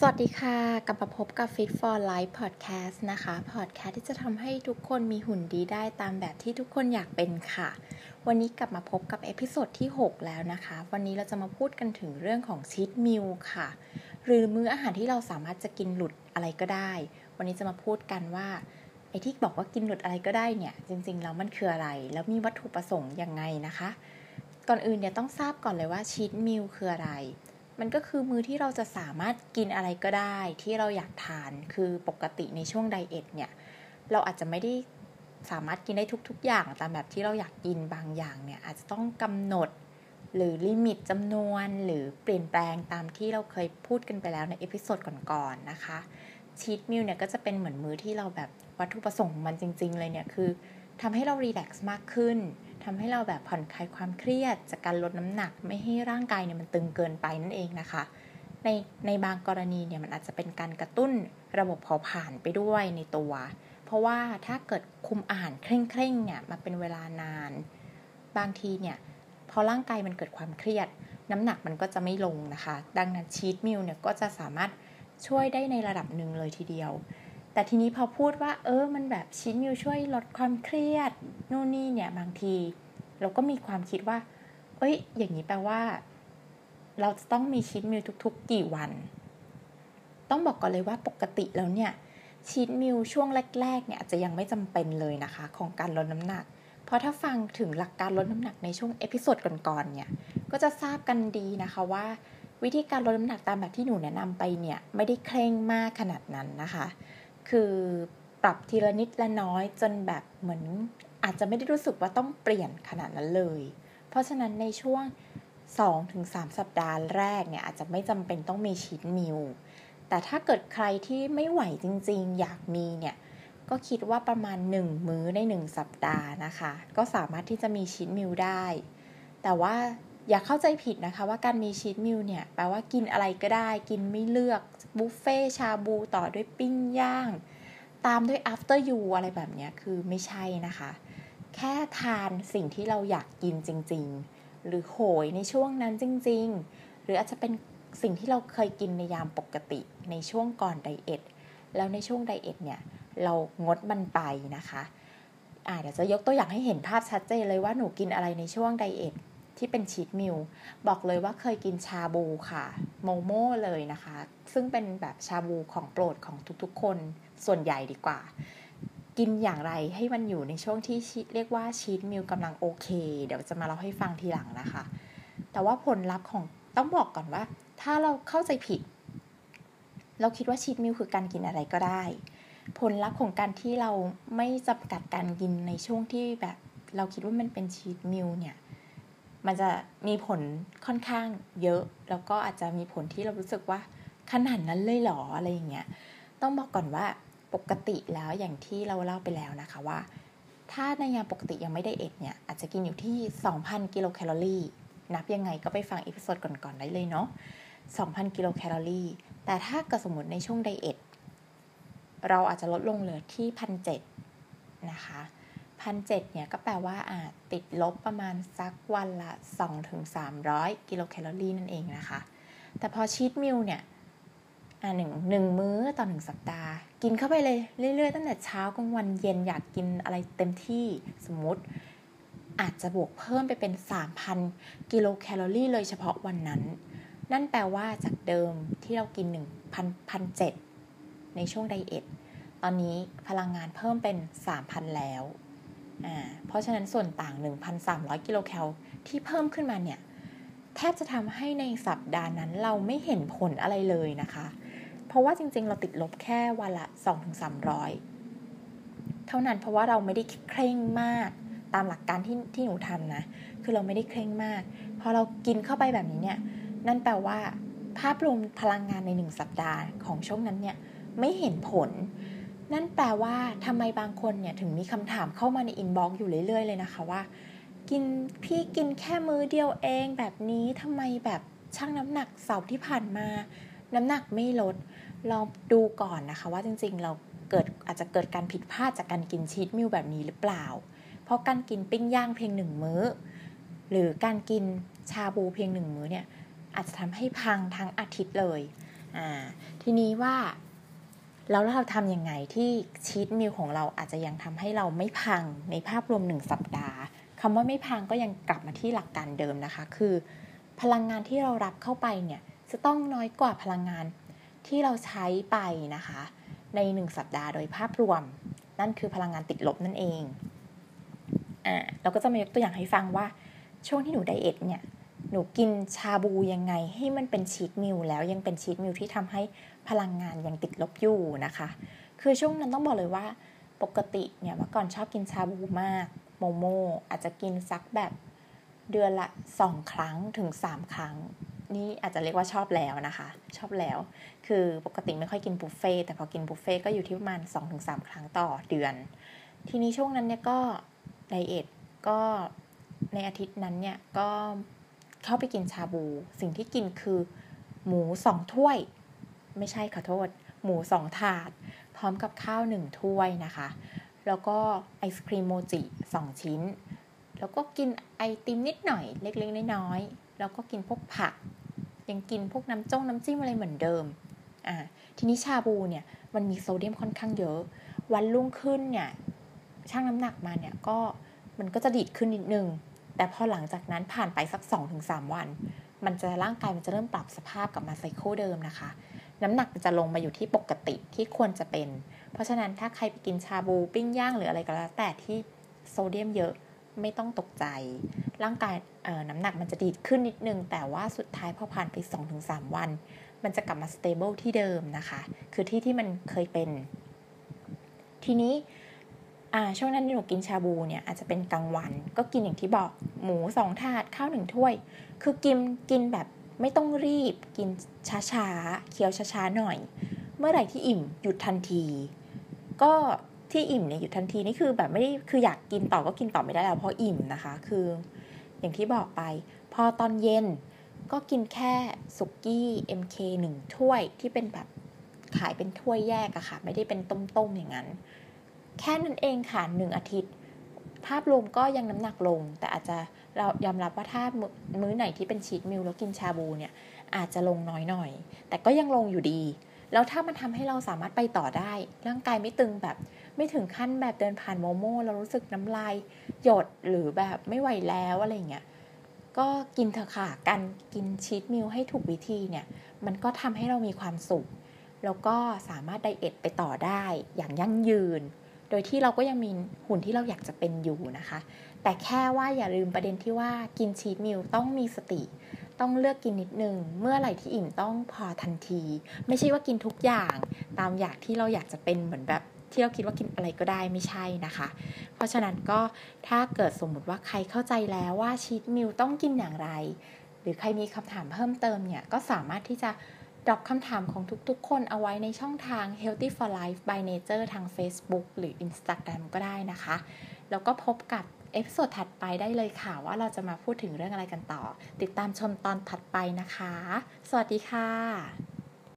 สวัสดีค่ะ กลับมาพบกับ Fit for Life Podcast นะคะ Podcast ที่จะทำให้ทุกคนมีหุ่นดีได้ตามแบบที่ทุกคนอยากเป็นค่ะ วันนี้กลับมาพบกับ episode ที่ 6 แล้วนะคะ วันนี้เราจะมาพูดกันถึงเรื่องของ cheat meal ค่ะ หรือมื้ออาหารที่เราสามารถจะกินหลุดอะไรก็ได้ วันนี้จะมาพูดกันว่าไอ้ที่บอกว่ากินหลุดอะไรก็ได้เนี่ย จริงๆแล้วมันคืออะไร แล้วมีวัตถุประสงค์ยังไงนะคะ ก่อนอื่นเนี่ยต้องทราบก่อนเลยว่า cheat meal คืออะไร มันก็คือมื้อที่เราจะสามารถกินอะไรก็ได้ ที่เราอยากทานคือปกติในช่วง diet เนี่ย เราอาจจะไม่ได้สามารถกินได้ทุก ๆ อย่างตามแบบที่เราอยากกินบางอย่างเนี่ย อาจจะต้องกำหนดหรือ limit จำนวนหรือเปลี่ยนแปลงตามที่เราเคยพูดกันไปแล้วใน episode ก่อนๆนะคะ cheat meal เนี่ยก็จะเป็นเหมือนมื้อที่เราแบบวัตถุประสงค์มันจริง ๆ เลยเนี่ยคือทำให้เรา relax มากขึ้น ทำให้เราแบบผ่อนคลายความเครียด จากการลดน้ำหนักไม่ให้ร่างกายเนี่ยมันตึงเกินไปนั่นเองนะคะ ในในบางกรณีเนี่ยมันอาจจะเป็นการกระตุ้นระบบเผาผลาญไปด้วยในตัว เพราะว่าถ้าเกิดคุมอาหารเคร่งๆเนี่ยมาเป็นเวลานาน บางทีเนี่ยพอร่างกายมันเกิดความเครียด น้ำหนักมันก็จะไม่ลงนะคะ ดังนั้นชีตมิลเนี่ยก็จะสามารถช่วยได้ในระดับหนึ่งเลยทีเดียว แต่ทีนี้พอพูดว่า เออ มันแบบชิ้นมิวช่วยลดความเครียด นู่นนี่เนี่ยบางที เราก็มีความคิดว่า เอ้ย อย่างนี้แปลว่า เราจะต้องมี cheat meal ทุก ๆ กี่วัน ต้องบอกก่อนเลยว่าปกติแล้วเนี่ย cheat meal ช่วงแรก ๆ เนี่ยอาจจะยังไม่จำเป็นเลยนะคะ ของการลดน้ำหนัก เพราะถ้าฟังถึงหลักการลดน้ำหนักในช่วง episode ก่อนๆเนี่ย ก็จะทราบกันดีนะคะว่า วิธีการลดน้ำหนักตามแบบที่หนูแนะนำไปเนี่ย ไม่ได้เคร่งมากขนาดนั้นนะคะ คือปรับทีละนิดละน้อยจนแบบเหมือนอาจจะไม่ได้รู้สึกว่าต้องเปลี่ยนขนาดนั้นเลย เพราะฉะนั้นในช่วง 2-3 สัปดาห์แรกเนี่ยอาจจะไม่จำเป็นต้องมี cheat meal แต่ถ้าเกิดใครที่ไม่ไหวจริงๆ อยากมีเนี่ย ก็คิดว่าประมาณ 1 มื้อใน 1 สัปดาห์นะคะ ก็สามารถที่จะมี cheat meal ได้ แต่ว่า อย่าเข้าใจผิดนะคะว่าการมี cheat meal เนี่ยแปลว่ากินอะไรก็ได้ กินไม่เลือกบุฟเฟ่ชาบูต่อด้วยปิ้งย่าง ตามด้วย after you อะไรแบบนี้คือไม่ใช่นะคะ แค่ทานสิ่งที่เราอยากกินจริง ๆ หรือโหยในช่วงนั้นจริง ๆ หรืออาจจะเป็นสิ่งที่เราเคยกินในยามปกติในช่วงก่อนไดเอทแล้วในช่วงไดเอทเนี่ยเรางดมันไปนะคะอ่าเดี๋ยวจะยกตัวอย่างให้เห็นภาพชัดเจนเลยว่าหนูกินอะไรในช่วงไดเอท ที่เป็นชีตมิลบอกเลยว่าเคยกินชาบูค่ะ โมโม่เลยนะคะ ซึ่งเป็นแบบชาบูของโปรดของทุกๆ คนส่วนใหญ่ดีกว่า กินอย่างไรให้มันอยู่ในช่วงที่เรียกว่าชีตมิลกำลังโอเค เดี๋ยวจะมาเล่าให้ฟังทีหลังนะคะ แต่ว่าผลลัพธ์ของต้องบอกก่อนว่า ถ้าเราเข้าใจผิด เราคิดว่าชีตมิลคือการกินอะไรก็ได้ ผลลัพธ์ของการที่เราไม่จำกัดการกินในช่วงที่แบบ เราคิดว่ามันเป็น cheat meal เนี่ย มันจะมีผลค่อนข้างเยอะ แล้วก็อาจจะมีผลที่เรารู้สึกว่าขนาดนั้นเลยหรออะไรอย่างเงี้ยต้องบอกก่อนว่าปกติแล้วอย่างที่เราเล่าไปแล้วนะคะว่า ถ้าในยามปกติยังไม่ได้ diet เนี่ยอาจจะกินอยู่ที่ 2,000 กิโลแคลอรี่นับยังไงก็ไปฟัง episode ก่อนๆได้เลยเนาะ2,000 กิโลแคลอรี่แต่ถ้าเกิดสมมติในช่วง dietเราอาจจะลดลงเหลือที่พันเนะคะ พันเเนี่ยก็แปลว่าอาจติดลบประมาณสักวันละ 2-300 กิโลแคลอรี่นั่นเองนะคะ แต่พอ cheat meal เนี่ยอ่าหนึ่งหนึ่งมื้อต่อหนึ่งสัปดาห์ กินเข้าไปเลยเรื่อยๆ ตั้งแต่เช้ากลางวันเย็นอยากกินอะไรเต็มที่สมมติอาจจะบวกเพิ่มไปเป็น 3,000 กิโลแคลอรี่เลยเฉพาะวันนั้น นั่นแปลว่าจากเดิมที่เรากิน 1,000ในช่วงไดเอทตอนนี้พลังงานเพิ่มเป็น 3,000 แล้ว เพราะฉะนั้นส่วนต่าง 1,300 กิโลแคลที่เพิ่มขึ้นมาเนี่ย แทบจะทำให้ในสัปดาห์นั้นเราไม่เห็นผลอะไรเลยนะคะ เพราะว่าจริงๆ เราติดลบแค่วันละ 2-300 เท่านั้นเพราะว่าเราไม่ได้เคร่งมากตามหลักการที่ที่หนูทำนะ คือเราไม่ได้เคร่งมาก พอเรากินเข้าไปแบบนี้เนี่ย นั่นแปลว่า ภาพรวมพลังงานในหนึ่งสัปดาห์ของช่วงนั้นเนี่ย ไม่เห็นผล นั่นแปลว่าทำไมบางคนเนี่ยถึงมีคำถามเข้ามาใน inbox อยู่เรื่อยๆเลยนะคะว่า กินพี่กินแค่มื้อเดียวเองแบบนี้ทำไมแบบชั่งน้ำหนักเสาร์ที่ผ่านมา น้ำหนักไม่ลดลองดูก่อนนะคะ ว่าจริงๆเราเกิดอาจจะเกิดการผิดพลาดจากการกิน cheat meal แบบนี้หรือเปล่า เพราะการกินปิ้งย่างเพียงหนึ่งมื้อ หรือการกินชาบูเพียงหนึ่งมื้อเนี่ยอาจจะทำให้พังทั้งอาทิตย์เลย ทีนี้ว่า แล้วเราทำยังไงที่ชีตมิลของเราอาจจะยังทำให้เราไม่พังในภาพรวมหนึ่งสัปดาห์คำว่าไม่พังก็ยังกลับมาที่หลักการเดิมนะคะ คือ พลังงานที่เรารับเข้าไปเนี่ยจะต้องน้อยกว่าพลังงานที่เราใช้ไปนะคะ ในหนึ่งสัปดาห์โดยภาพรวม นั่นคือพลังงานติดลบนั่นเองอ่าเราก็จะมายกตัวอย่างให้ฟังว่าช่วงที่หนู diet เนี่ย หนูกินชาบูยังไงให้มันเป็น cheat meal แล้วยังเป็น cheat meal ที่ทำให้พลังงานยังติดลบอยู่นะคะ คือช่วงนั้นต้องบอกเลยว่าปกติเนี่ยเมื่อก่อนชอบกินชาบูมากโมโมอาจจะกินซักแบบเดือนละสองครั้งถึงสามครั้ง นี่อาจจะเรียกว่าชอบแล้วนะคะ ชอบแล้ว คือปกติไม่ค่อยกินบุฟเฟ่แต่พอกินบุฟเฟ่ก็อยู่ที่ประมาณ 2-3 ครั้งต่อเดือน ทีนี้ช่วงนั้นเนี่ยก็ไดเอทก็ในอาทิตย์นั้นเนี่ยก็ เข้าไปกินชาบู สิ่งที่กินคือหมูสองถ้วย ไม่ใช่ขอโทษ หมูสองถาด พร้อมกับข้าวหนึ่งถ้วยนะคะ แล้วก็ไอศครีมโมจิสองชิ้น แล้วก็กินไอติมนิดหน่อยเล็กๆน้อยๆแล้วก็กินพวกผัก ยังกินพวกน้ำจ้งน้ำจิ้มอะไรเหมือนเดิมอ่าทีนี้ชาบูเนี่ยมันมีโซเดียมค่อนข้างเยอะ วันรุ่งขึ้นเนี่ยช่างน้ำหนักมาเนี่ยก็มันก็จะดีดขึ้นนิดนึง แต่พอหลังจากนั้นผ่านไปสัก 2-3 วัน มันจะร่างกายมันจะเริ่มปรับสภาพกลับมาไซเคิลเดิมนะคะ น้ำหนักจะลงมาอยู่ที่ปกติที่ควรจะเป็น เพราะฉะนั้นถ้าใครไปกินชาบูปิ้งย่างหรืออะไรก็แล้วแต่ที่โซเดียมเยอะไม่ต้องตกใจ ร่างกายน้ำหนักมันจะดีดขึ้นนิดนึง แต่ว่าสุดท้ายพอผ่านไป 2-3 วัน มันจะกลับมา stable ที่เดิมนะคะ คือที่ที่มันเคยเป็น ทีนี้ ช่วงนั้นหนูกินชาบูเนี่ยอาจจะเป็นกลางวัน ก็กินอย่างที่บอกหมูสองถาดข้าวหนึ่งถ้วย คือกินกินแบบไม่ต้องรีบ กินช้าๆเคี้ยวช้าๆหน่อย เมื่อไหร่ที่อิ่มหยุดทันที ก็ที่อิ่มเนี่ยหยุดทันทีนี่คือแบบไม่ได้คืออยากกินต่อก็กินต่อไม่ได้แล้วเพราะอิ่มนะคะ คือ อย่างที่บอกไป พอตอนเย็นก็กินแค่สุกี้ MK หนึ่งถ้วยที่เป็นแบบขายเป็นถ้วยแยกอะค่ะ ไม่ได้เป็นต้มๆอย่างนั้น แค่นั้นเองค่ะหนึ่งอาทิตย์ ภาพรวมก็ยังน้ำหนักลง แต่อาจจะเรายอมรับว่าถ้ามื้อไหนที่เป็นชีตมิลแล้วกินชาบูเนี่ย อาจจะลงน้อยหน่อย แต่ก็ยังลงอยู่ดี แล้วถ้ามันทำให้เราสามารถไปต่อได้ ร่างกายไม่ตึงแบบ ไม่ถึงขั้นแบบเดินผ่านโมโม่เรารู้สึกน้ำลายหยดหรือแบบไม่ไหวแล้วอะไรเงี้ยก็กินเถอะค่ะการกิน cheat meal ให้ถูกวิธีเนี่ย มันก็ทำให้เรามีความสุข แล้วก็สามารถ diet ไปต่อได้อย่างยั่งยืน โดยที่เราก็ยังมีหุ่นที่เราอยากจะเป็นอยู่นะคะ แต่แค่ว่าอย่าลืมประเด็นที่ว่ากิน cheat meal ต้องมีสติ ต้องเลือกกินนิดนึง เมื่อไหร่ที่อิ่มต้องพอทันที ไม่ใช่ว่ากินทุกอย่างตามอยากที่เราอยากจะเป็นเหมือนแบบที่เราคิดว่ากินอะไรก็ได้ไม่ใช่นะคะ เพราะฉะนั้นก็ถ้าเกิดสมมุติว่าใครเข้าใจแล้วว่า cheat meal ต้องกินอย่างไร หรือใครมีคำถามเพิ่มเติมเนี่ยก็สามารถที่จะ drop คำถามของทุกๆ คนเอาไว้ในช่องทาง Healthy for Life by Nature ทาง Facebook หรือ Instagram ก็ได้นะคะ แล้วก็พบกับepisode ถัดไปได้เลยค่ะ ว่าเราจะมาพูดถึงเรื่องอะไรกันต่อ ติดตามชมตอนถัดไปนะคะ สวัสดีค่ะ